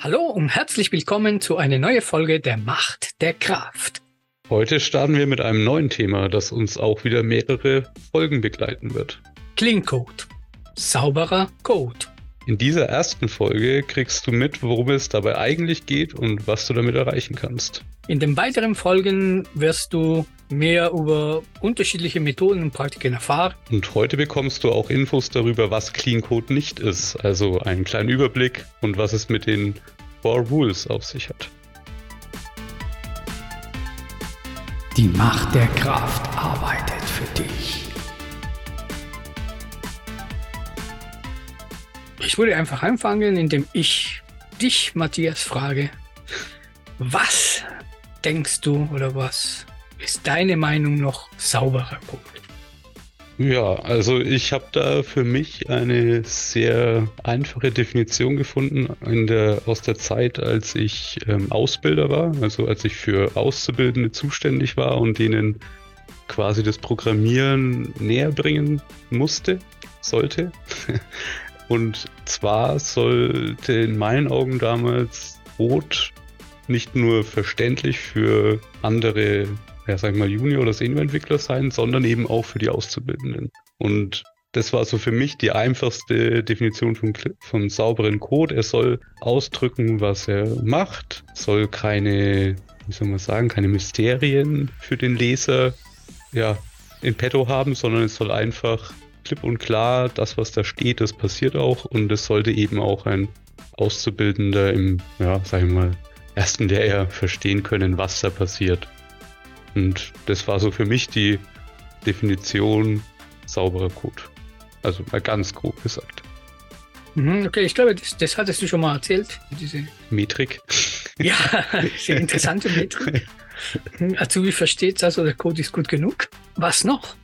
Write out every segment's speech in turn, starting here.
Hallo und herzlich willkommen zu einer neuen Folge der Macht der Kraft. Heute starten wir mit einem neuen Thema, das uns auch wieder mehrere Folgen begleiten wird. Clean Code. Sauberer Code. In dieser ersten Folge kriegst du mit, worum es dabei eigentlich geht und was du damit erreichen kannst. In den weiteren Folgen wirst du mehr über unterschiedliche Methoden und Praktiken erfahren. Und heute bekommst du auch Infos darüber, was Clean Code nicht ist, also einen kleinen Überblick und was es mit den Four Rules auf sich hat. Die Macht der Kraft arbeitet für dich. Ich würde einfach anfangen, indem ich dich, Matthias, frage, was denkst du oder was ist deine Meinung noch sauberer Code? Ja, also ich habe da für mich eine sehr einfache Definition gefunden der, aus der Zeit, als ich ähm, Ausbilder war, also als ich für Auszubildende zuständig war und denen quasi das Programmieren näher bringen musste, sollte. Und zwar sollte in meinen Augen damals Rot nicht nur verständlich für andere, ja, wir mal, Junior- oder Senior-Entwickler sein, sondern eben auch für die Auszubildenden. Und das war so für mich die einfachste Definition von, von sauberen Code. Er soll ausdrücken, was er macht, soll keine, wie soll man sagen, keine Mysterien für den Leser ja, in petto haben, sondern es soll einfach klipp und klar, das, was da steht, das passiert auch und es sollte eben auch ein Auszubildender im, ja, sagen wir mal, ersten Lehrjahr verstehen können, was da passiert. Und das war so für mich die Definition sauberer Code. Also mal ganz grob gesagt. Mhm, okay, ich glaube, das, das hattest du schon mal erzählt. Diese Metrik. Ja, sehr interessante Metrik. Azubi versteht also der Code ist gut genug. Was noch?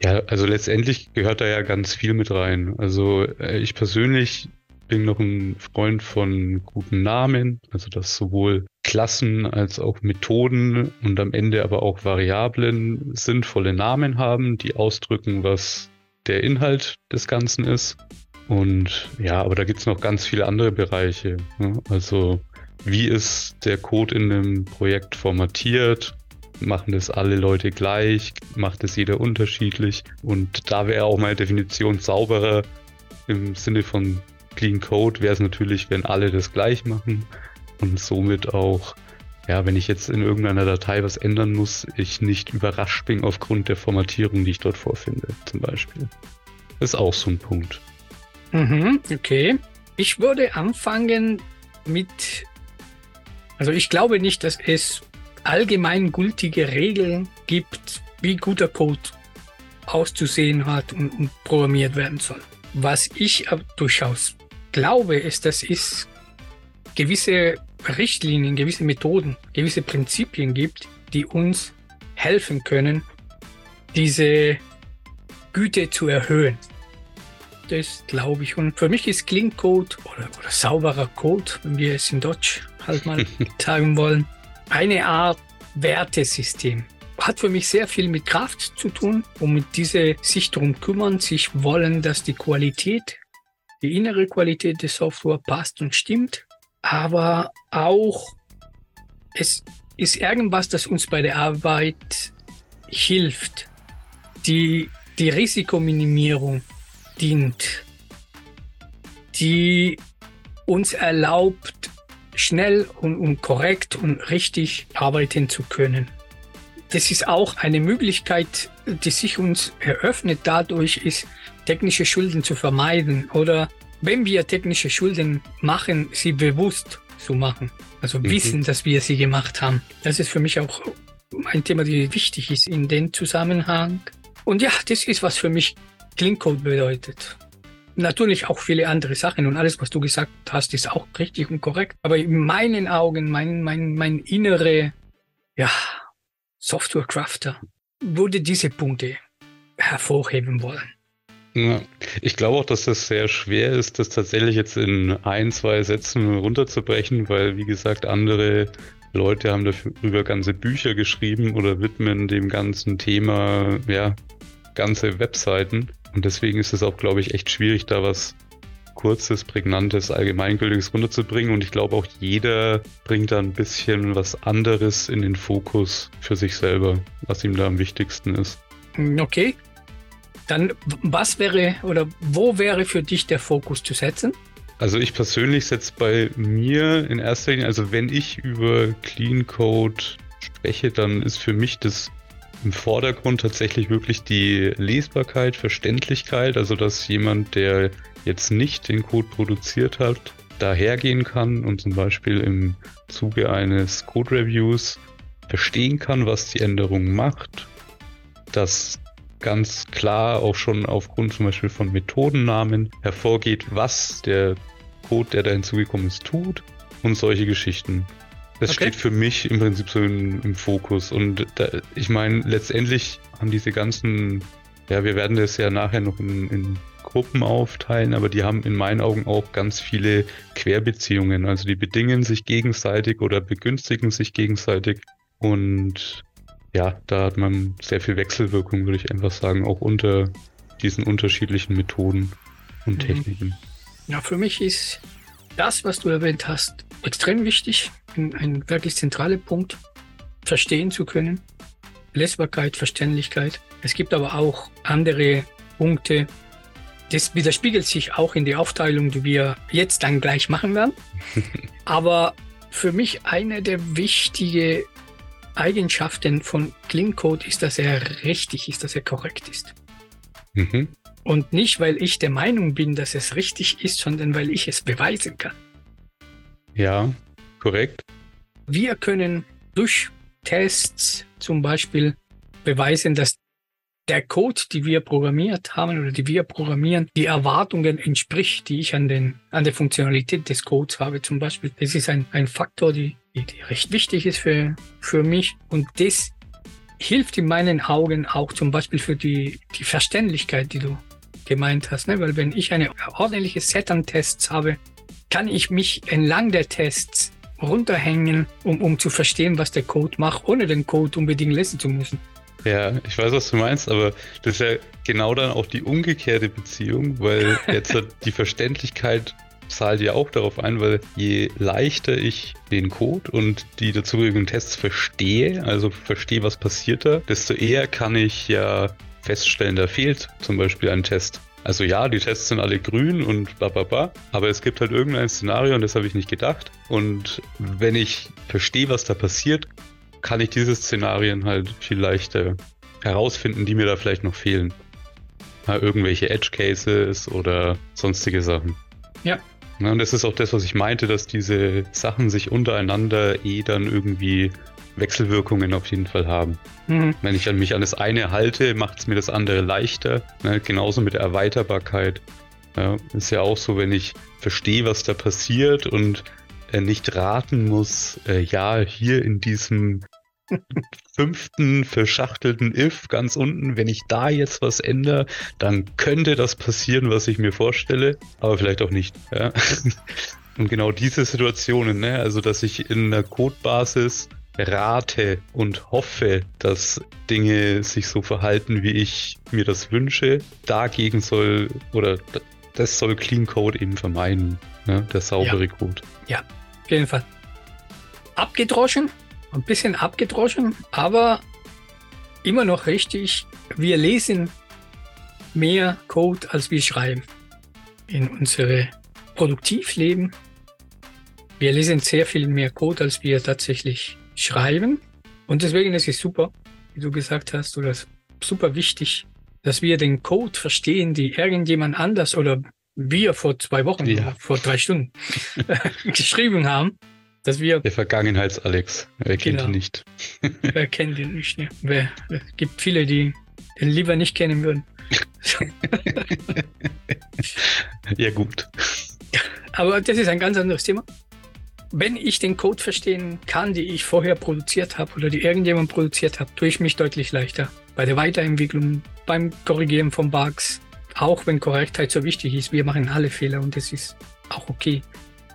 Ja, also letztendlich gehört da ja ganz viel mit rein. Also äh, ich persönlich bin noch ein Freund von guten Namen, also dass sowohl Klassen als auch Methoden und am Ende aber auch Variablen sinnvolle Namen haben, die ausdrücken, was der Inhalt des Ganzen ist. Und ja, aber da gibt's noch ganz viele andere Bereiche. Ne? Also wie ist der Code in einem Projekt formatiert? machen das alle Leute gleich, macht es jeder unterschiedlich. Und da wäre auch meine Definition sauberer im Sinne von Clean Code wäre es natürlich, wenn alle das gleich machen und somit auch, ja, wenn ich jetzt in irgendeiner Datei was ändern muss, ich nicht überrascht bin aufgrund der Formatierung, die ich dort vorfinde, zum Beispiel. Ist auch so ein Punkt. Mhm, okay. Ich würde anfangen mit, also ich glaube nicht, dass es allgemeingültige Regeln gibt, wie guter Code auszusehen hat und, und programmiert werden soll. Was ich durchaus glaube, ist, dass es gewisse Richtlinien, gewisse Methoden, gewisse Prinzipien gibt, die uns helfen können, diese Güte zu erhöhen. Das glaube ich. Und für mich ist Clean Code oder, oder sauberer Code, wenn wir es in Deutsch halt mal sagen wollen, eine Art Wertesystem. Hat für mich sehr viel mit Kraft zu tun und mit diese sich darum kümmern, sich wollen, dass die Qualität, die innere Qualität der Software passt und stimmt, aber auch es ist irgendwas, das uns bei der Arbeit hilft, die die Risikominimierung dient, die uns erlaubt, schnell und, und korrekt und richtig arbeiten zu können. Das ist auch eine Möglichkeit, die sich uns eröffnet dadurch, ist, technische Schulden zu vermeiden oder wenn wir technische Schulden machen, sie bewusst zu machen. Also mhm. wissen, dass wir sie gemacht haben. Das ist für mich auch ein Thema, das wichtig ist in dem Zusammenhang. Und ja, das ist, was für mich Clean Code bedeutet natürlich auch viele andere Sachen und alles, was du gesagt hast, ist auch richtig und korrekt. Aber in meinen Augen, mein, mein, mein innere, ja, Software-Crafter würde diese Punkte hervorheben wollen. Ja, ich glaube auch, dass das sehr schwer ist, das tatsächlich jetzt in ein, zwei Sätzen runterzubrechen, weil, wie gesagt, andere Leute haben darüber ganze Bücher geschrieben oder widmen dem ganzen Thema, ja, ganze Webseiten. Und deswegen ist es auch, glaube ich, echt schwierig, da was kurzes, prägnantes, allgemeingültiges runterzubringen. Und ich glaube auch jeder bringt da ein bisschen was anderes in den Fokus für sich selber, was ihm da am wichtigsten ist. Okay. Dann was wäre oder wo wäre für dich der Fokus zu setzen? Also ich persönlich setze bei mir in erster Linie, also wenn ich über Clean Code spreche, dann ist für mich das im Vordergrund tatsächlich wirklich die Lesbarkeit, Verständlichkeit, also dass jemand, der jetzt nicht den Code produziert hat, dahergehen kann und zum Beispiel im Zuge eines Code Reviews verstehen kann, was die Änderung macht, dass ganz klar auch schon aufgrund zum Beispiel von Methodennamen hervorgeht, was der Code, der da hinzugekommen ist, tut und solche Geschichten. Das okay. steht für mich im Prinzip so im, im Fokus. Und da, ich meine, letztendlich haben diese ganzen, ja, wir werden das ja nachher noch in, in Gruppen aufteilen, aber die haben in meinen Augen auch ganz viele Querbeziehungen. Also die bedingen sich gegenseitig oder begünstigen sich gegenseitig. Und ja, da hat man sehr viel Wechselwirkung, würde ich einfach sagen, auch unter diesen unterschiedlichen Methoden und mhm. Techniken. Ja, für mich ist das, was du erwähnt hast, extrem wichtig. Ein, ein wirklich zentraler Punkt, verstehen zu können. Lesbarkeit, Verständlichkeit. Es gibt aber auch andere Punkte. Das widerspiegelt sich auch in die Aufteilung, die wir jetzt dann gleich machen werden. aber für mich eine der wichtigen Eigenschaften von Clean Code ist, dass er richtig ist, dass er korrekt ist. Mhm. Und nicht, weil ich der Meinung bin, dass es richtig ist, sondern weil ich es beweisen kann. Ja, korrekt. Wir können durch Tests zum Beispiel beweisen, dass der Code, die wir programmiert haben oder die wir programmieren, die Erwartungen entspricht, die ich an, den, an der Funktionalität des Codes habe. Zum Beispiel, das ist ein, ein Faktor, die, die recht wichtig ist für, für mich. Und das hilft in meinen Augen auch zum Beispiel für die, die Verständlichkeit, die du gemeint hast. Ne? Weil wenn ich eine ordentliche Set an Tests habe, kann ich mich entlang der Tests runterhängen, um, um zu verstehen, was der Code macht, ohne den Code unbedingt lesen zu müssen. Ja, ich weiß, was du meinst, aber das ist ja genau dann auch die umgekehrte Beziehung, weil jetzt die Verständlichkeit zahlt ja auch darauf ein, weil je leichter ich den Code und die dazugehörigen Tests verstehe, also verstehe, was passiert da, desto eher kann ich ja feststellen, da fehlt zum Beispiel ein Test. Also ja, die Tests sind alle grün und bla bla bla, aber es gibt halt irgendein Szenario und das habe ich nicht gedacht. Und wenn ich verstehe, was da passiert, kann ich diese Szenarien halt viel leichter herausfinden, die mir da vielleicht noch fehlen. Ja, irgendwelche Edge Cases oder sonstige Sachen. Ja. ja. Und das ist auch das, was ich meinte, dass diese Sachen sich untereinander eh dann irgendwie Wechselwirkungen auf jeden Fall haben. Mhm. Wenn ich an mich an das eine halte, macht es mir das andere leichter. Ne? Genauso mit der Erweiterbarkeit. Ja, ist ja auch so, wenn ich verstehe, was da passiert und äh, nicht raten muss, äh, ja, hier in diesem fünften verschachtelten If ganz unten, wenn ich da jetzt was ändere, dann könnte das passieren, was ich mir vorstelle, aber vielleicht auch nicht. Ja? Und genau diese Situationen, ne? also dass ich in einer Codebasis rate und hoffe, dass Dinge sich so verhalten, wie ich mir das wünsche. Dagegen soll oder das soll Clean Code eben vermeiden, ne? der saubere ja. Code. Ja, auf jeden Fall. Abgedroschen, ein bisschen abgedroschen, aber immer noch richtig. Wir lesen mehr Code, als wir schreiben in unsere Produktivleben. Wir lesen sehr viel mehr Code, als wir tatsächlich schreiben. Und deswegen ist es super, wie du gesagt hast, oder super wichtig, dass wir den Code verstehen, die irgendjemand anders oder wir vor zwei Wochen, ja. vor drei Stunden geschrieben haben. Dass wir Der Vergangenheits-Alex, wer kennt genau. ihn nicht? wer kennt ihn nicht? Ne? Wer, es gibt viele, die den lieber nicht kennen würden. ja, gut. Aber das ist ein ganz anderes Thema wenn ich den Code verstehen kann, die ich vorher produziert habe oder die irgendjemand produziert hat, tue ich mich deutlich leichter. Bei der Weiterentwicklung, beim Korrigieren von Bugs, auch wenn Korrektheit so wichtig ist, wir machen alle Fehler und das ist auch okay.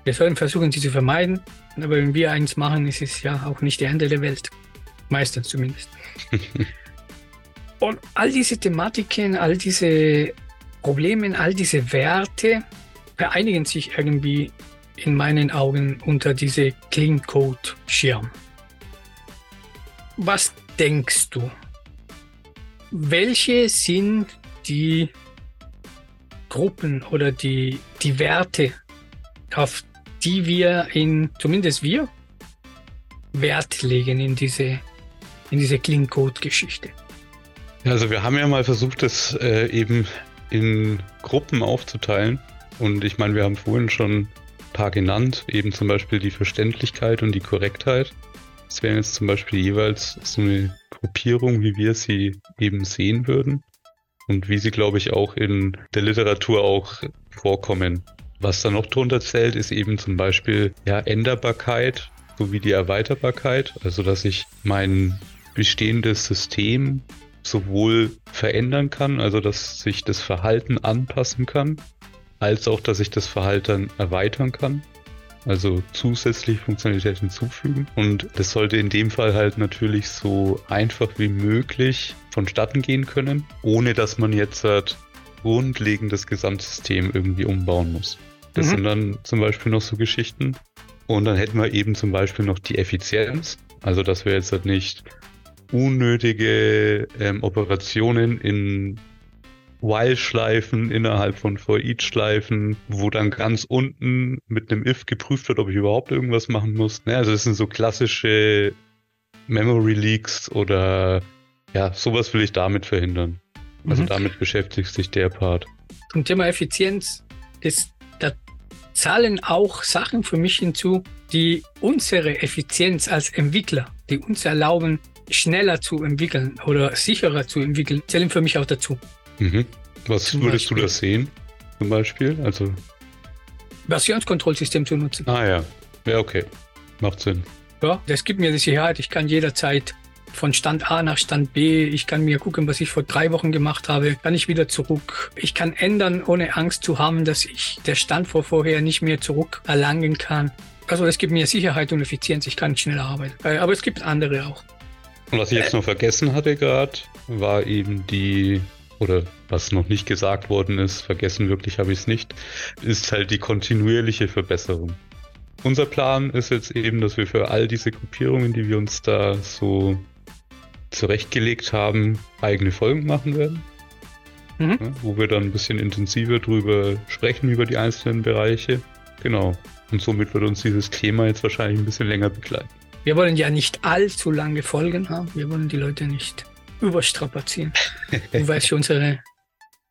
Wir sollen versuchen, sie zu vermeiden, aber wenn wir eins machen, ist es ja auch nicht die Ende der Welt. Meistens zumindest. und all diese Thematiken, all diese Probleme, all diese Werte vereinigen sich irgendwie in meinen Augen unter diese Clean Code Schirm. Was denkst du? Welche sind die Gruppen oder die, die Werte, auf die wir in, zumindest wir, Wert legen in diese, in diese Clean Code Geschichte? Also wir haben ja mal versucht, das äh, eben in Gruppen aufzuteilen. Und ich meine, wir haben vorhin schon ein paar genannt, eben zum Beispiel die Verständlichkeit und die Korrektheit. Das wären jetzt zum Beispiel jeweils so eine Gruppierung, wie wir sie eben sehen würden und wie sie, glaube ich, auch in der Literatur auch vorkommen. Was da noch drunter zählt, ist eben zum Beispiel ja, Änderbarkeit sowie die Erweiterbarkeit, also dass ich mein bestehendes System sowohl verändern kann, also dass sich das Verhalten anpassen kann, als auch, dass ich das Verhalten erweitern kann. Also zusätzliche Funktionalität hinzufügen. Und das sollte in dem Fall halt natürlich so einfach wie möglich vonstatten gehen können, ohne dass man jetzt halt grundlegend das Gesamtsystem irgendwie umbauen muss. Das mhm. sind dann zum Beispiel noch so Geschichten. Und dann hätten wir eben zum Beispiel noch die Effizienz. Also, dass wir jetzt halt nicht unnötige ähm, Operationen in While-Schleifen innerhalb von For-Each-Schleifen, wo dann ganz unten mit einem If geprüft wird, ob ich überhaupt irgendwas machen muss. Ne, also das sind so klassische Memory Leaks oder ja, sowas will ich damit verhindern. Also mhm. damit beschäftigt sich der Part. Zum Thema Effizienz ist, zahlen auch Sachen für mich hinzu, die unsere Effizienz als Entwickler, die uns erlauben, schneller zu entwickeln oder sicherer zu entwickeln, zählen für mich auch dazu. Mhm. Was Zum würdest Beispiel. du da sehen? Zum Beispiel? Also. Versionskontrollsystem zu nutzen. Ah ja. Ja, okay. Macht Sinn. Ja, das gibt mir die Sicherheit. Ich kann jederzeit von Stand A nach Stand B. Ich kann mir gucken, was ich vor drei Wochen gemacht habe. Kann ich wieder zurück. Ich kann ändern, ohne Angst zu haben, dass ich der Stand vor vorher nicht mehr zurück erlangen kann. Also es gibt mir Sicherheit und Effizienz. Ich kann schneller arbeiten. Äh, aber es gibt andere auch. Und was ich jetzt noch vergessen hatte gerade, war eben die, oder was noch nicht gesagt worden ist, vergessen wirklich habe ich es nicht, ist halt die kontinuierliche Verbesserung. Unser Plan ist jetzt eben, dass wir für all diese Gruppierungen, die wir uns da so zurechtgelegt haben, eigene Folgen machen werden. Mhm. Ja, wo wir dann ein bisschen intensiver drüber sprechen, über die einzelnen Bereiche. Genau. Und somit wird uns dieses Thema jetzt wahrscheinlich ein bisschen länger begleiten. Wir wollen ja nicht allzu lange Folgen haben. Wir wollen die Leute nicht überstrapazieren. du weißt schon, unsere,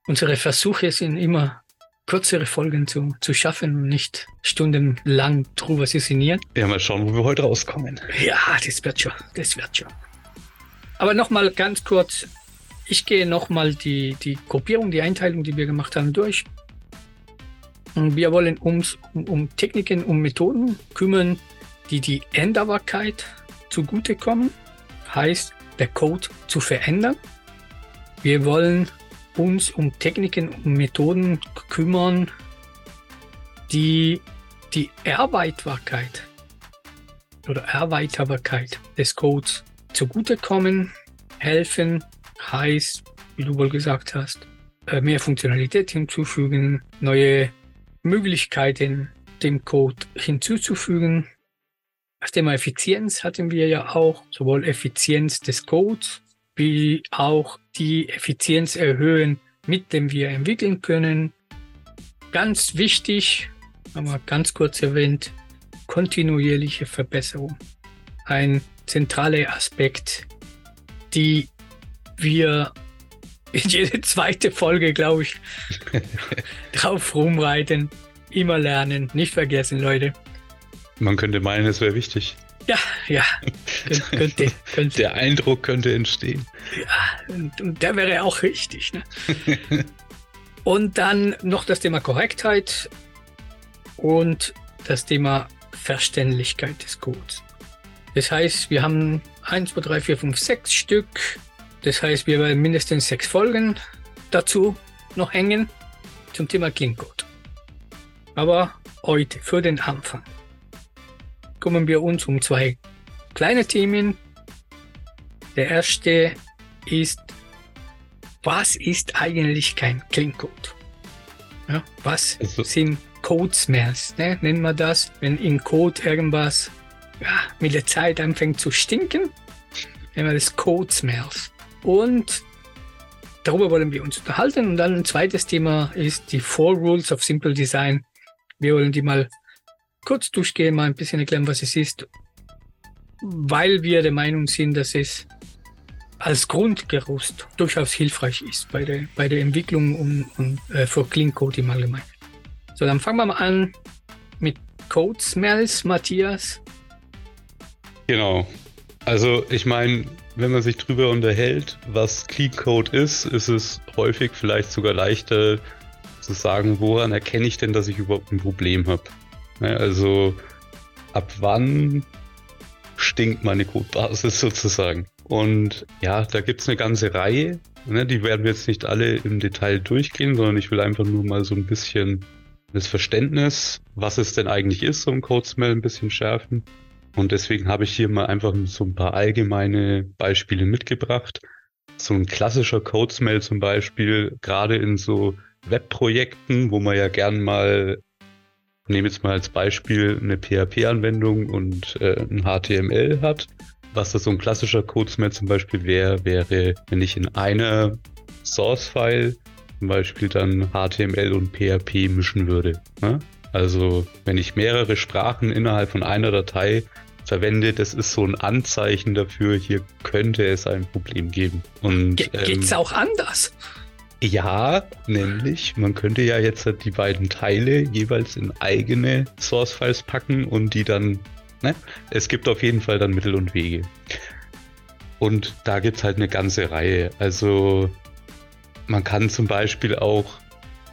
unsere Versuche sind immer kürzere Folgen zu, zu schaffen und nicht stundenlang drüber zu sinnieren. Ja, mal schauen, wo wir heute rauskommen. Ja, das wird schon. Das wird schon. Aber nochmal ganz kurz. Ich gehe nochmal die, die Gruppierung, die Einteilung, die wir gemacht haben, durch. Und wir wollen uns um, um Techniken, um Methoden kümmern, die die Änderbarkeit zugutekommen, heißt der Code zu verändern. Wir wollen uns um Techniken und Methoden kümmern, die die Erweiterbarkeit oder Erweiterbarkeit des Codes zugutekommen, helfen, heißt, wie du wohl gesagt hast, äh, mehr Funktionalität hinzufügen, neue Möglichkeiten dem Code hinzuzufügen, das Thema Effizienz hatten wir ja auch, sowohl Effizienz des Codes wie auch die Effizienz erhöhen, mit dem wir entwickeln können. Ganz wichtig, haben wir ganz kurz erwähnt, kontinuierliche Verbesserung. Ein zentraler Aspekt, die wir in jede zweite Folge, glaube ich, drauf rumreiten. Immer lernen, nicht vergessen, Leute. Man könnte meinen, es wäre wichtig. Ja, ja. Könnte, könnte. Der Eindruck könnte entstehen. Ja, und, und der wäre auch richtig. Ne? und dann noch das Thema Korrektheit und das Thema Verständlichkeit des Codes. Das heißt, wir haben 1, 2, 3, 4, 5, 6 Stück. Das heißt, wir werden mindestens sechs Folgen dazu noch hängen zum Thema Clean Code. Aber heute für den Anfang kümmern wir uns um zwei kleine Themen. Der erste ist, was ist eigentlich kein Clean Code? Ja, was also, sind Code Smells, ne? nennen wir das, wenn in Code irgendwas ja, mit der Zeit anfängt zu stinken, nennen wir das Code Smells. Und darüber wollen wir uns unterhalten. Und dann ein zweites Thema ist die Four Rules of Simple Design. Wir wollen die mal kurz durchgehen, mal ein bisschen erklären, was es ist, weil wir der Meinung sind, dass es als Grundgerüst durchaus hilfreich ist bei der, bei der Entwicklung und, und äh, für Clean Code im Allgemeinen. So, dann fangen wir mal an mit Code Smells, Matthias. Genau. Also ich meine, wenn man sich drüber unterhält, was Clean Code ist, ist es häufig vielleicht sogar leichter zu sagen, woran erkenne ich denn, dass ich überhaupt ein Problem habe. Ne, also ab wann stinkt meine Codebasis sozusagen. Und ja, da gibt es eine ganze Reihe. Ne, die werden wir jetzt nicht alle im Detail durchgehen, sondern ich will einfach nur mal so ein bisschen das Verständnis, was es denn eigentlich ist, so ein Code-Smell ein bisschen schärfen. Und deswegen habe ich hier mal einfach so ein paar allgemeine Beispiele mitgebracht. So ein klassischer Code-Smell zum Beispiel, gerade in so Webprojekten, wo man ja gern mal, nehme jetzt mal als Beispiel eine PHP-Anwendung und äh, ein HTML hat. Was da so ein klassischer Code-Smell zum Beispiel wäre, wäre, wenn ich in einer Source-File zum Beispiel dann HTML und PHP mischen würde. Ne? Also wenn ich mehrere Sprachen innerhalb von einer Datei verwende, das ist so ein Anzeichen dafür, hier könnte es ein Problem geben. Und Ge geht's ähm, auch anders? Ja, nämlich, man könnte ja jetzt die beiden Teile jeweils in eigene Source-Files packen und die dann, ne? Es gibt auf jeden Fall dann Mittel und Wege. Und da gibt es halt eine ganze Reihe. Also man kann zum Beispiel auch,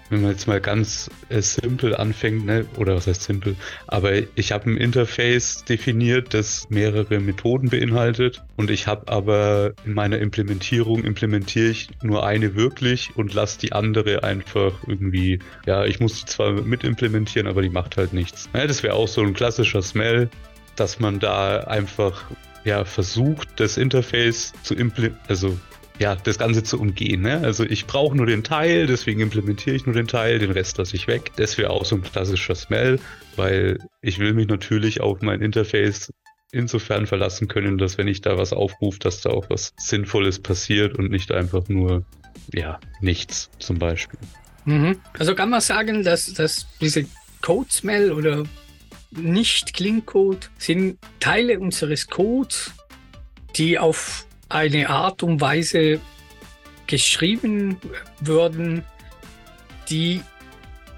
wenn man jetzt mal ganz äh, simpel anfängt, ne, oder was heißt simpel, aber ich habe ein Interface definiert, das mehrere Methoden beinhaltet und ich habe aber in meiner Implementierung implementiere ich nur eine wirklich und lasse die andere einfach irgendwie, ja, ich muss die zwar mit implementieren, aber die macht halt nichts. Ja, das wäre auch so ein klassischer Smell, dass man da einfach ja, versucht, das Interface zu implementieren, also ja, das Ganze zu umgehen. Ne? Also ich brauche nur den Teil, deswegen implementiere ich nur den Teil, den Rest lasse ich weg. Das wäre auch so ein klassischer Smell, weil ich will mich natürlich auf mein Interface insofern verlassen können, dass wenn ich da was aufrufe, dass da auch was Sinnvolles passiert und nicht einfach nur, ja, nichts zum Beispiel. Mhm. Also kann man sagen, dass, dass diese Code-Smell oder nicht Clean-Code sind Teile unseres Codes, die auf eine Art und Weise geschrieben würden, die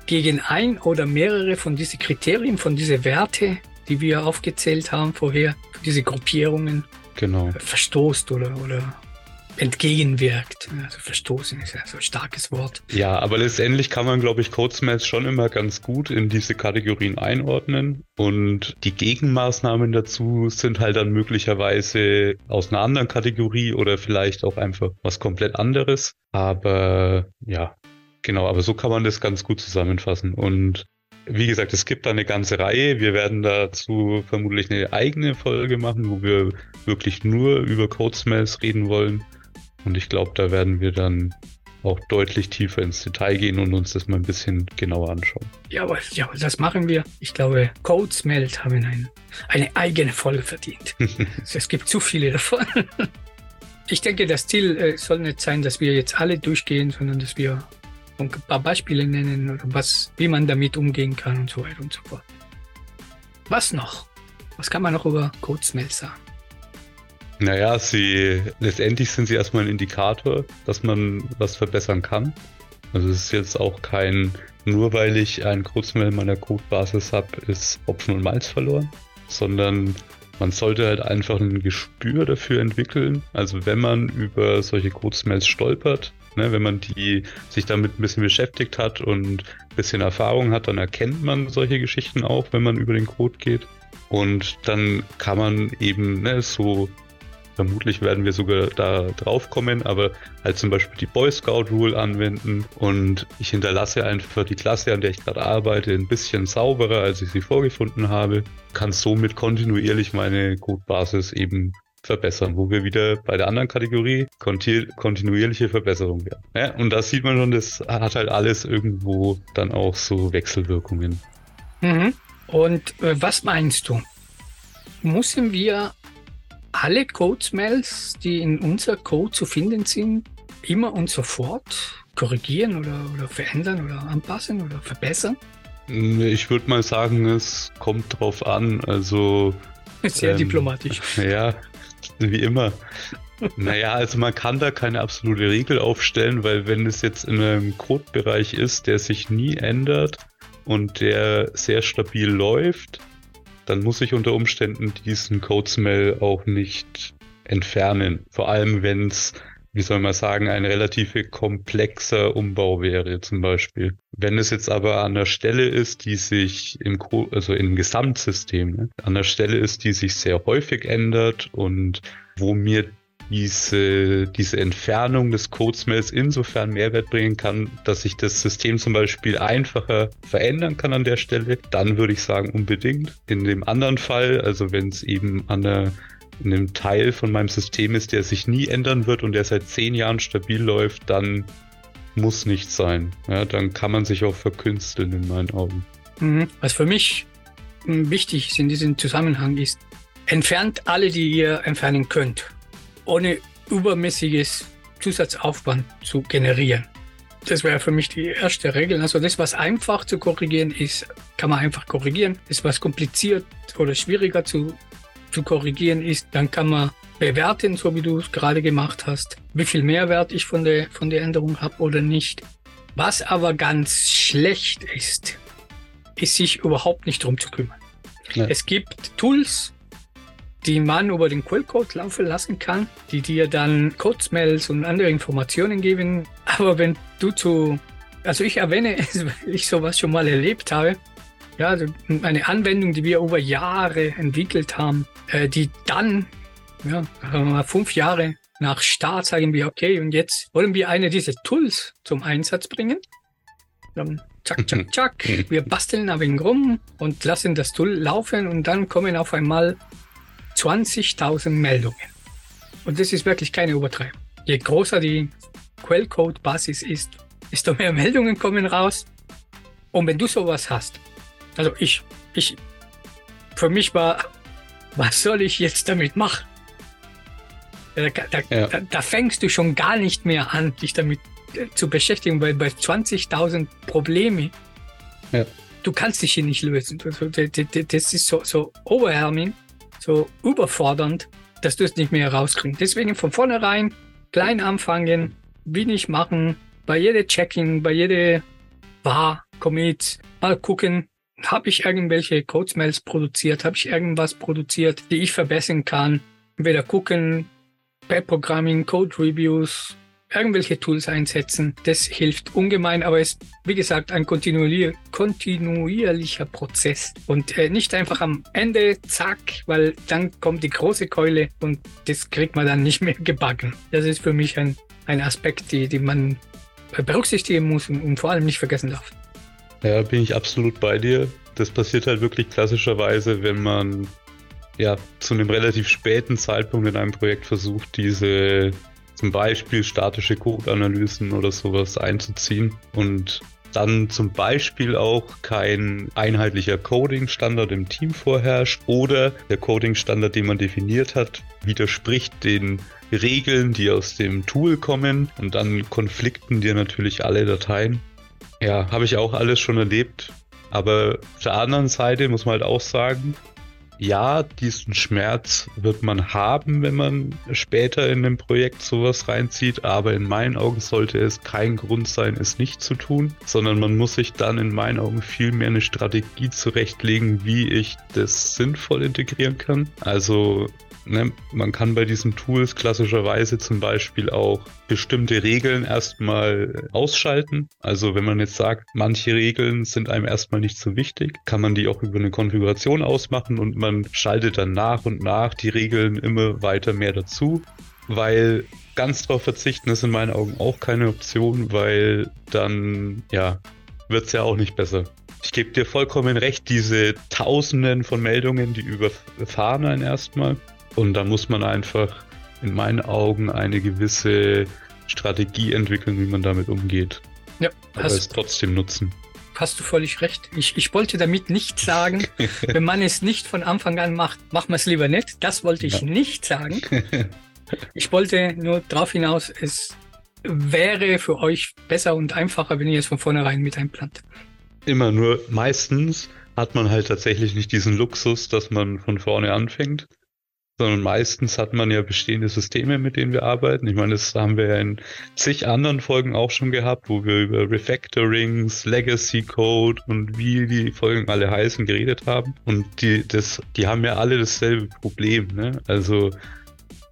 gegen ein oder mehrere von diesen Kriterien, von diesen Werte, die wir aufgezählt haben vorher, diese Gruppierungen genau. verstoßt oder, oder entgegenwirkt. Also verstoßen ist ja so ein starkes Wort. Ja, aber letztendlich kann man, glaube ich, Codesmells schon immer ganz gut in diese Kategorien einordnen. Und die Gegenmaßnahmen dazu sind halt dann möglicherweise aus einer anderen Kategorie oder vielleicht auch einfach was komplett anderes. Aber ja, genau, aber so kann man das ganz gut zusammenfassen. Und wie gesagt, es gibt da eine ganze Reihe. Wir werden dazu vermutlich eine eigene Folge machen, wo wir wirklich nur über Codesmells reden wollen. Und ich glaube, da werden wir dann auch deutlich tiefer ins Detail gehen und uns das mal ein bisschen genauer anschauen. Ja, aber ja, das machen wir. Ich glaube, Codes Melt haben ein, eine eigene Folge verdient. es gibt zu viele davon. ich denke, das Ziel äh, soll nicht sein, dass wir jetzt alle durchgehen, sondern dass wir ein paar Beispiele nennen, was, wie man damit umgehen kann und so weiter und so fort. Was noch? Was kann man noch über Codes Melt sagen? Naja, sie letztendlich sind sie erstmal ein Indikator, dass man was verbessern kann. Also es ist jetzt auch kein, nur weil ich ein Kurzmail in meiner Codebasis habe, ist Hopfen und Malz verloren, sondern man sollte halt einfach ein Gespür dafür entwickeln. Also wenn man über solche Codesmells stolpert, ne, wenn man die sich damit ein bisschen beschäftigt hat und ein bisschen Erfahrung hat, dann erkennt man solche Geschichten auch, wenn man über den Code geht. Und dann kann man eben ne, so Vermutlich werden wir sogar da drauf kommen, aber halt zum Beispiel die Boy Scout Rule anwenden und ich hinterlasse einfach die Klasse, an der ich gerade arbeite, ein bisschen sauberer, als ich sie vorgefunden habe, kann somit kontinuierlich meine Codebasis eben verbessern, wo wir wieder bei der anderen Kategorie kontinuierliche Verbesserung werden. Ja, und da sieht man schon, das hat halt alles irgendwo dann auch so Wechselwirkungen. Mhm. Und äh, was meinst du? Müssen wir alle Code-Smells, die in unser Code zu finden sind, immer und sofort korrigieren oder, oder verändern oder anpassen oder verbessern? Ich würde mal sagen, es kommt drauf an. Also. Sehr ähm, diplomatisch. Ja, wie immer. naja, also man kann da keine absolute Regel aufstellen, weil wenn es jetzt in einem Codebereich ist, der sich nie ändert und der sehr stabil läuft, dann muss ich unter Umständen diesen Code-Smell auch nicht entfernen. Vor allem, wenn es wie soll man sagen, ein relativ komplexer Umbau wäre zum Beispiel. Wenn es jetzt aber an der Stelle ist, die sich im, also im Gesamtsystem, ne, an der Stelle ist, die sich sehr häufig ändert und wo mir diese, diese Entfernung des Codesmells insofern Mehrwert bringen kann, dass ich das System zum Beispiel einfacher verändern kann an der Stelle, dann würde ich sagen unbedingt. In dem anderen Fall, also wenn es eben an der in einem Teil von meinem System ist, der sich nie ändern wird und der seit zehn Jahren stabil läuft, dann muss nicht sein. Ja, dann kann man sich auch verkünsteln in meinen Augen. Mhm. Was für mich wichtig ist in diesem Zusammenhang ist, entfernt alle, die ihr entfernen könnt, ohne übermäßiges Zusatzaufwand zu generieren. Das wäre für mich die erste Regel. Also das, was einfach zu korrigieren ist, kann man einfach korrigieren. Das, was kompliziert oder schwieriger zu zu korrigieren ist, dann kann man bewerten, so wie du es gerade gemacht hast, wie viel Mehrwert ich von der, von der Änderung habe oder nicht. Was aber ganz schlecht ist, ist sich überhaupt nicht drum zu kümmern. Ja. Es gibt Tools, die man über den Quellcode laufen lassen kann, die dir dann Code-Smells und andere Informationen geben. Aber wenn du zu, also ich erwähne es, weil ich sowas schon mal erlebt habe, ja, also eine Anwendung, die wir über Jahre entwickelt haben, äh, die dann, ja, fünf Jahre nach Start sagen wir, okay, und jetzt wollen wir eine dieser Tools zum Einsatz bringen. Dann zack, zack, zack. Wir basteln ein wenig rum und lassen das Tool laufen und dann kommen auf einmal 20.000 Meldungen. Und das ist wirklich keine Übertreibung. Je größer die Quellcode-Basis ist, desto mehr Meldungen kommen raus. Und wenn du sowas hast, also ich, ich, für mich war, was soll ich jetzt damit machen? Da, da, ja. da, da fängst du schon gar nicht mehr an, dich damit äh, zu beschäftigen, weil bei 20.000 Probleme, ja. du kannst dich hier nicht lösen. Das, das ist so, so overwhelming, so überfordernd, dass du es nicht mehr rauskriegst. Deswegen von vornherein klein anfangen, wenig machen, bei jeder Check-in, bei jeder War, Commit, mal gucken, habe ich irgendwelche Code-Smells produziert? Habe ich irgendwas produziert, die ich verbessern kann? Entweder gucken, Pair-Programming, Code-Reviews, irgendwelche Tools einsetzen. Das hilft ungemein, aber es ist, wie gesagt, ein kontinuier kontinuierlicher Prozess und äh, nicht einfach am Ende, zack, weil dann kommt die große Keule und das kriegt man dann nicht mehr gebacken. Das ist für mich ein, ein Aspekt, die, die man berücksichtigen muss und, und vor allem nicht vergessen darf. Ja, bin ich absolut bei dir. Das passiert halt wirklich klassischerweise, wenn man ja zu einem relativ späten Zeitpunkt in einem Projekt versucht, diese zum Beispiel statische Code-Analysen oder sowas einzuziehen und dann zum Beispiel auch kein einheitlicher Coding-Standard im Team vorherrscht oder der Coding-Standard, den man definiert hat, widerspricht den Regeln, die aus dem Tool kommen und dann konflikten dir natürlich alle Dateien. Ja, habe ich auch alles schon erlebt. Aber auf der anderen Seite muss man halt auch sagen, ja, diesen Schmerz wird man haben, wenn man später in einem Projekt sowas reinzieht, aber in meinen Augen sollte es kein Grund sein, es nicht zu tun, sondern man muss sich dann in meinen Augen viel mehr eine Strategie zurechtlegen, wie ich das sinnvoll integrieren kann. Also Ne, man kann bei diesen Tools klassischerweise zum Beispiel auch bestimmte Regeln erstmal ausschalten. Also wenn man jetzt sagt, manche Regeln sind einem erstmal nicht so wichtig, kann man die auch über eine Konfiguration ausmachen und man schaltet dann nach und nach die Regeln immer weiter mehr dazu, weil ganz darauf verzichten ist in meinen Augen auch keine Option, weil dann ja wird es ja auch nicht besser. Ich gebe dir vollkommen recht, diese Tausenden von Meldungen, die überfahren einen erstmal Und da muss man einfach in meinen Augen eine gewisse Strategie entwickeln, wie man damit umgeht. Ja, aber es trotzdem nutzen. Hast du völlig recht. Ich, ich wollte damit nicht sagen, wenn man es nicht von Anfang an macht, macht man es lieber nicht. Das wollte ich ja. nicht sagen. Ich wollte nur darauf hinaus, es wäre für euch besser und einfacher, wenn ihr es von vornherein mit einplant. Immer nur meistens hat man halt tatsächlich nicht diesen Luxus, dass man von vorne anfängt, sondern meistens hat man ja bestehende Systeme, mit denen wir arbeiten. Ich meine, das haben wir ja in zig anderen Folgen auch schon gehabt, wo wir über Refactorings, Legacy Code und wie die Folgen alle heißen geredet haben. Und die, das, die haben ja alle dasselbe Problem. Ne? Also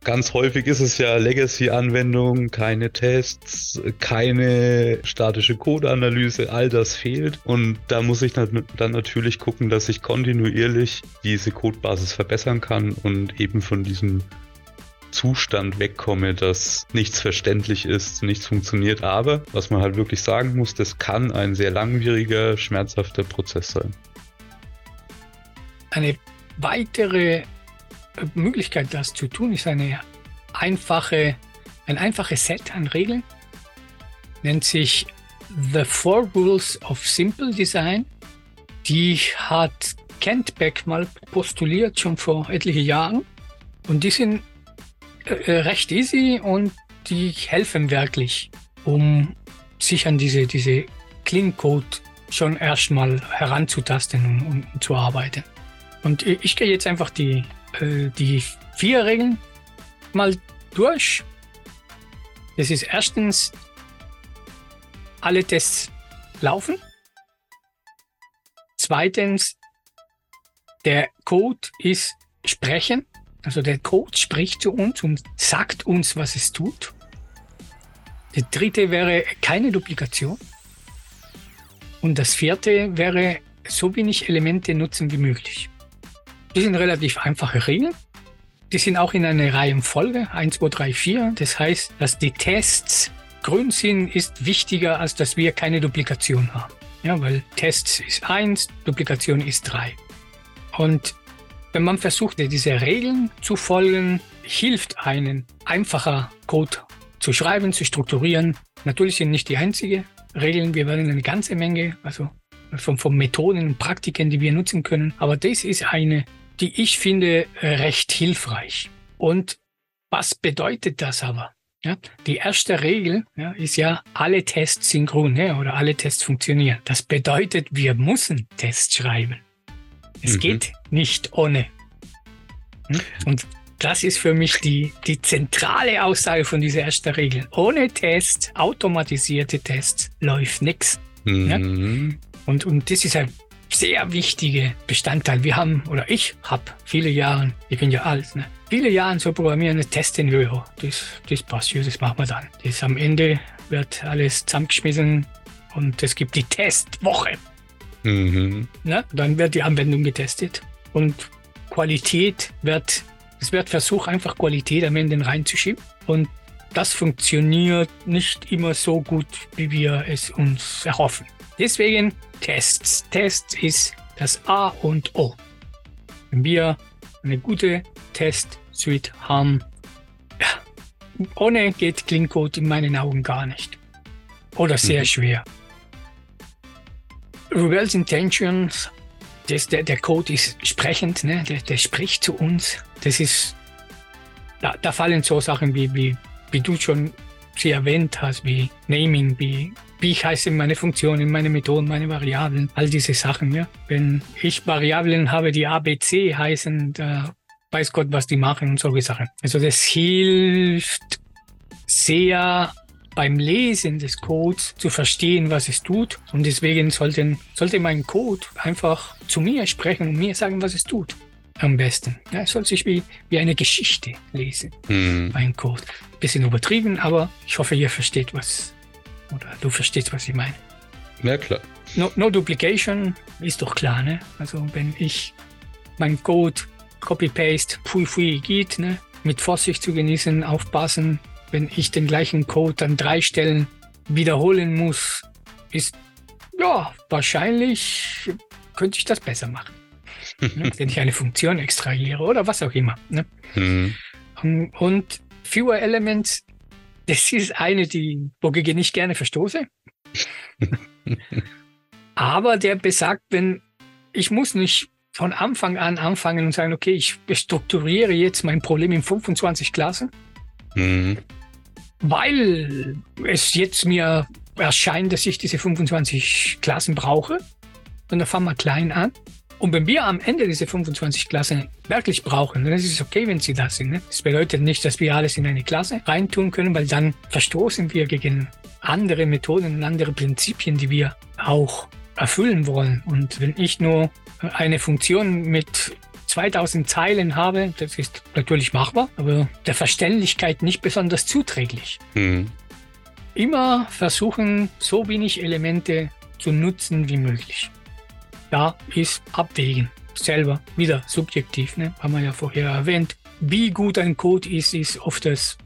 Ganz häufig ist es ja Legacy-Anwendungen, keine Tests, keine statische Code-Analyse, all das fehlt. Und da muss ich dann natürlich gucken, dass ich kontinuierlich diese Codebasis verbessern kann und eben von diesem Zustand wegkomme, dass nichts verständlich ist, nichts funktioniert. Aber was man halt wirklich sagen muss, das kann ein sehr langwieriger, schmerzhafter Prozess sein. Eine weitere Möglichkeit, das zu tun, ist eine einfache, ein einfaches Set an Regeln. Nennt sich The Four Rules of Simple Design. Die hat Kent Beck mal postuliert, schon vor etlichen Jahren. Und die sind äh, äh, recht easy und die helfen wirklich, um sich an diese, diese Clean Code schon erstmal heranzutasten und, und zu arbeiten. Und ich gehe jetzt einfach die äh, die vier Regeln mal durch. Das ist erstens, alle Tests laufen. Zweitens, der Code ist sprechen. Also der Code spricht zu uns und sagt uns, was es tut. Der dritte wäre keine Duplikation. Und das vierte wäre so wenig Elemente nutzen wie möglich. Die sind relativ einfache Regeln. Die sind auch in einer Reihenfolge 1, 2, 3, 4. Das heißt, dass die Tests grün sind, ist wichtiger, als dass wir keine Duplikation haben. Ja, weil Tests ist 1, Duplikation ist 3. Und wenn man versucht, diese Regeln zu folgen, hilft einen einfacher Code zu schreiben, zu strukturieren. Natürlich sind nicht die einzigen Regeln. Wir werden eine ganze Menge, also von, von Methoden und Praktiken, die wir nutzen können. Aber das ist eine die ich finde äh, recht hilfreich. Und was bedeutet das aber? Ja, die erste Regel ja, ist ja, alle Tests synchron ja, oder alle Tests funktionieren. Das bedeutet, wir müssen Tests schreiben. Es mhm. geht nicht ohne. Hm? Und das ist für mich die, die zentrale Aussage von dieser ersten Regel. Ohne Tests, automatisierte Tests, läuft nichts. Mhm. Und, und das ist ein sehr wichtige Bestandteil. Wir haben, oder ich habe viele Jahre, ich bin ja alt, ne? viele Jahre so programmieren, testen wir, das, das passt ja, das machen wir dann. Das am Ende wird alles zusammengeschmissen und es gibt die Testwoche. Mhm. Ne? Dann wird die Anwendung getestet und Qualität wird, es wird versucht, einfach Qualität am Ende reinzuschieben und das funktioniert nicht immer so gut, wie wir es uns erhoffen. Deswegen Tests. Tests ist das A und O. Wenn wir eine gute Test-Suite haben, ja, ohne geht Clean Code in meinen Augen gar nicht. Oder sehr mhm. schwer. Rebels Intentions, das, der, der Code ist sprechend, ne? der, der spricht zu uns. Das ist, da, da fallen so Sachen wie, wie, wie du schon sie erwähnt hast, wie Naming, wie wie ich heiße meine Funktionen, meine Methoden, meine Variablen, all diese Sachen. Ja. Wenn ich Variablen habe, die ABC heißen, da weiß Gott, was die machen und solche Sachen. Also das hilft sehr beim Lesen des Codes zu verstehen, was es tut. Und deswegen sollten, sollte mein Code einfach zu mir sprechen und mir sagen, was es tut. Am besten. Ja, es soll sich wie, wie eine Geschichte lesen, mhm. mein Code. Bisschen übertrieben, aber ich hoffe, ihr versteht, was, oder du verstehst, was ich meine. Ja, klar. No, no Duplication ist doch klar, ne? Also wenn ich mein Code Copy-Paste, pui pui geht, ne? Mit Vorsicht zu genießen, aufpassen. Wenn ich den gleichen Code an drei Stellen wiederholen muss, ist ja wahrscheinlich könnte ich das besser machen. ne? wenn ich eine Funktion extrahiere oder was auch immer. Ne? Mhm. Und Fewer Elements, das ist eine, die, wogegen ich gerne verstoße. Aber der besagt, wenn ich muss nicht von Anfang an anfangen und sagen, okay, ich strukturiere jetzt mein Problem in 25 Klassen, mhm. weil es jetzt mir erscheint, dass ich diese 25 Klassen brauche. Und dann fangen wir klein an. Und wenn wir am Ende diese 25 Klassen wirklich brauchen, dann ist es okay, wenn sie da sind. Ne? Das bedeutet nicht, dass wir alles in eine Klasse reintun können, weil dann verstoßen wir gegen andere Methoden und andere Prinzipien, die wir auch erfüllen wollen. Und wenn ich nur eine Funktion mit 2000 Zeilen habe, das ist natürlich machbar, aber der Verständlichkeit nicht besonders zuträglich. Mhm. Immer versuchen, so wenig Elemente zu nutzen wie möglich. Da ist Abwägen selber wieder subjektiv, ne? haben wir ja vorher erwähnt. Wie gut ein Code ist, ist oft das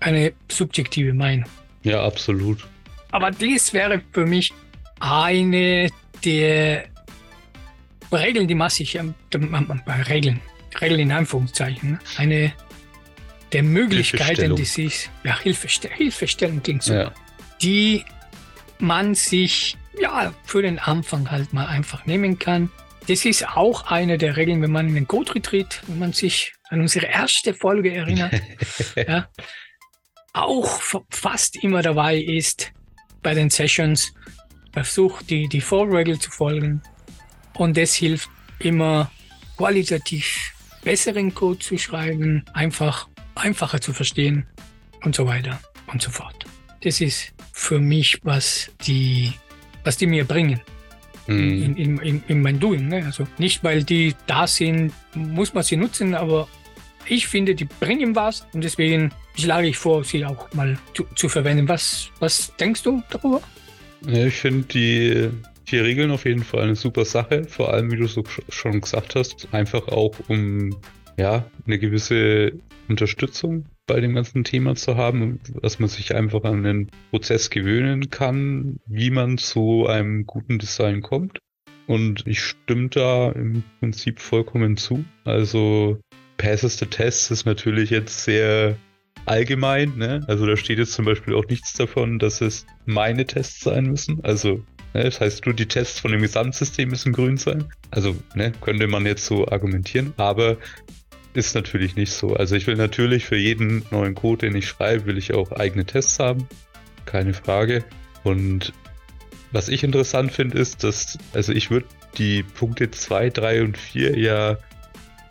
eine subjektive Meinung. Ja, absolut. Aber dies wäre für mich eine der Regeln, die massig, ähm, Regeln, Regeln in Anführungszeichen, eine der Möglichkeiten, die sich, ja, Hilfestell Hilfestellung klingt so, ja. die man sich, ja, für den Anfang halt mal einfach nehmen kann. Das ist auch eine der Regeln, wenn man in den Code Retreat, wenn man sich an unsere erste Folge erinnert, ja, auch fast immer dabei ist bei den Sessions, versucht die, die Vorregel zu folgen, und das hilft immer qualitativ besseren Code zu schreiben, einfach einfacher zu verstehen und so weiter und so fort. Das ist für mich, was die, was die mir bringen. Mhm. In, in, in, in, mein Doing. Ne? Also nicht, weil die da sind, muss man sie nutzen, aber ich finde, die bringen was und deswegen schlage ich vor, sie auch mal zu, zu verwenden. Was, was denkst du darüber? Ja, ich finde die vier Regeln auf jeden Fall eine super Sache. Vor allem, wie du so schon gesagt hast, einfach auch um ja eine gewisse Unterstützung bei dem ganzen Thema zu haben, dass man sich einfach an den Prozess gewöhnen kann, wie man zu einem guten Design kommt. Und ich stimme da im Prinzip vollkommen zu. Also Passes the Test ist natürlich jetzt sehr allgemein. Ne? Also da steht jetzt zum Beispiel auch nichts davon, dass es meine Tests sein müssen. Also Ne? Das heißt, nur die Tests von dem Gesamtsystem müssen grün sein. Also ne, könnte man jetzt so argumentieren, aber ist natürlich nicht so. Also ich will natürlich für jeden neuen Code, den ich schreibe, will ich auch eigene Tests haben. Keine Frage. Und was ich interessant finde, ist, dass, also ich würde die Punkte 2, 3 und 4 ja,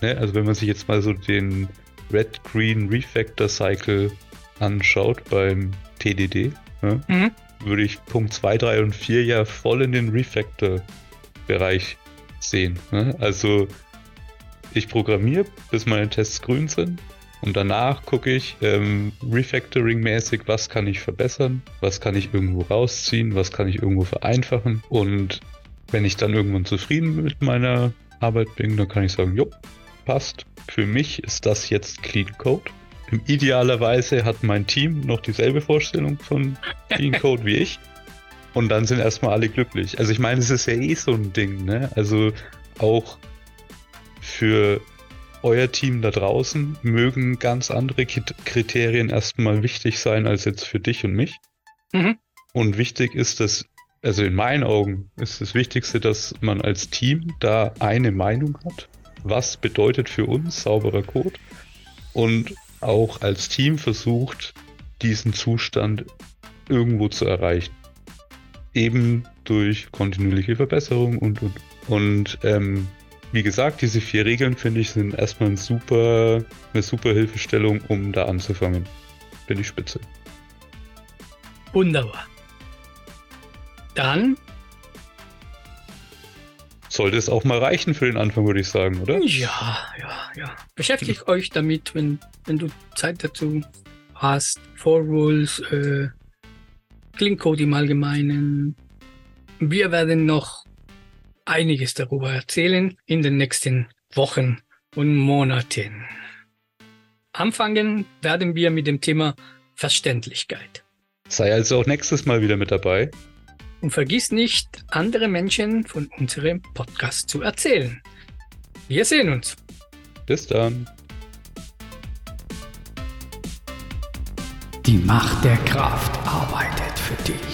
ne, also wenn man sich jetzt mal so den Red Green Refactor Cycle anschaut beim TDD, ne, mhm würde ich Punkt 2, 3 und 4 ja voll in den Refactor-Bereich sehen. Ne? Also ich programmiere, bis meine Tests grün sind. Und danach gucke ich ähm, Refactoring-mäßig, was kann ich verbessern, was kann ich irgendwo rausziehen, was kann ich irgendwo vereinfachen. Und wenn ich dann irgendwann zufrieden mit meiner Arbeit bin, dann kann ich sagen, jo, passt. Für mich ist das jetzt Clean Code. Idealerweise hat mein Team noch dieselbe Vorstellung von Clean Code wie ich. Und dann sind erstmal alle glücklich. Also ich meine, es ist ja eh so ein Ding, ne? Also auch für euer Team da draußen mögen ganz andere Kriterien erstmal wichtig sein als jetzt für dich und mich. Mhm. Und wichtig ist, dass, also in meinen Augen ist das Wichtigste, dass man als Team da eine Meinung hat. Was bedeutet für uns sauberer Code? Und auch als Team versucht, diesen Zustand irgendwo zu erreichen. Eben durch kontinuierliche Verbesserung und, und, und ähm, wie gesagt, diese vier Regeln finde ich sind erstmal ein super, eine super Hilfestellung, um da anzufangen. Finde ich spitze. Wunderbar. Dann sollte es auch mal reichen für den Anfang, würde ich sagen, oder? Ja, ja, ja. Beschäftigt euch damit, wenn, wenn du Zeit dazu hast. For Rules, äh, Clean Code im Allgemeinen. Wir werden noch einiges darüber erzählen in den nächsten Wochen und Monaten. Anfangen werden wir mit dem Thema Verständlichkeit. Sei also auch nächstes Mal wieder mit dabei. Und vergiss nicht, andere Menschen von unserem Podcast zu erzählen. Wir sehen uns. Bis dann. Die Macht der Kraft arbeitet für dich.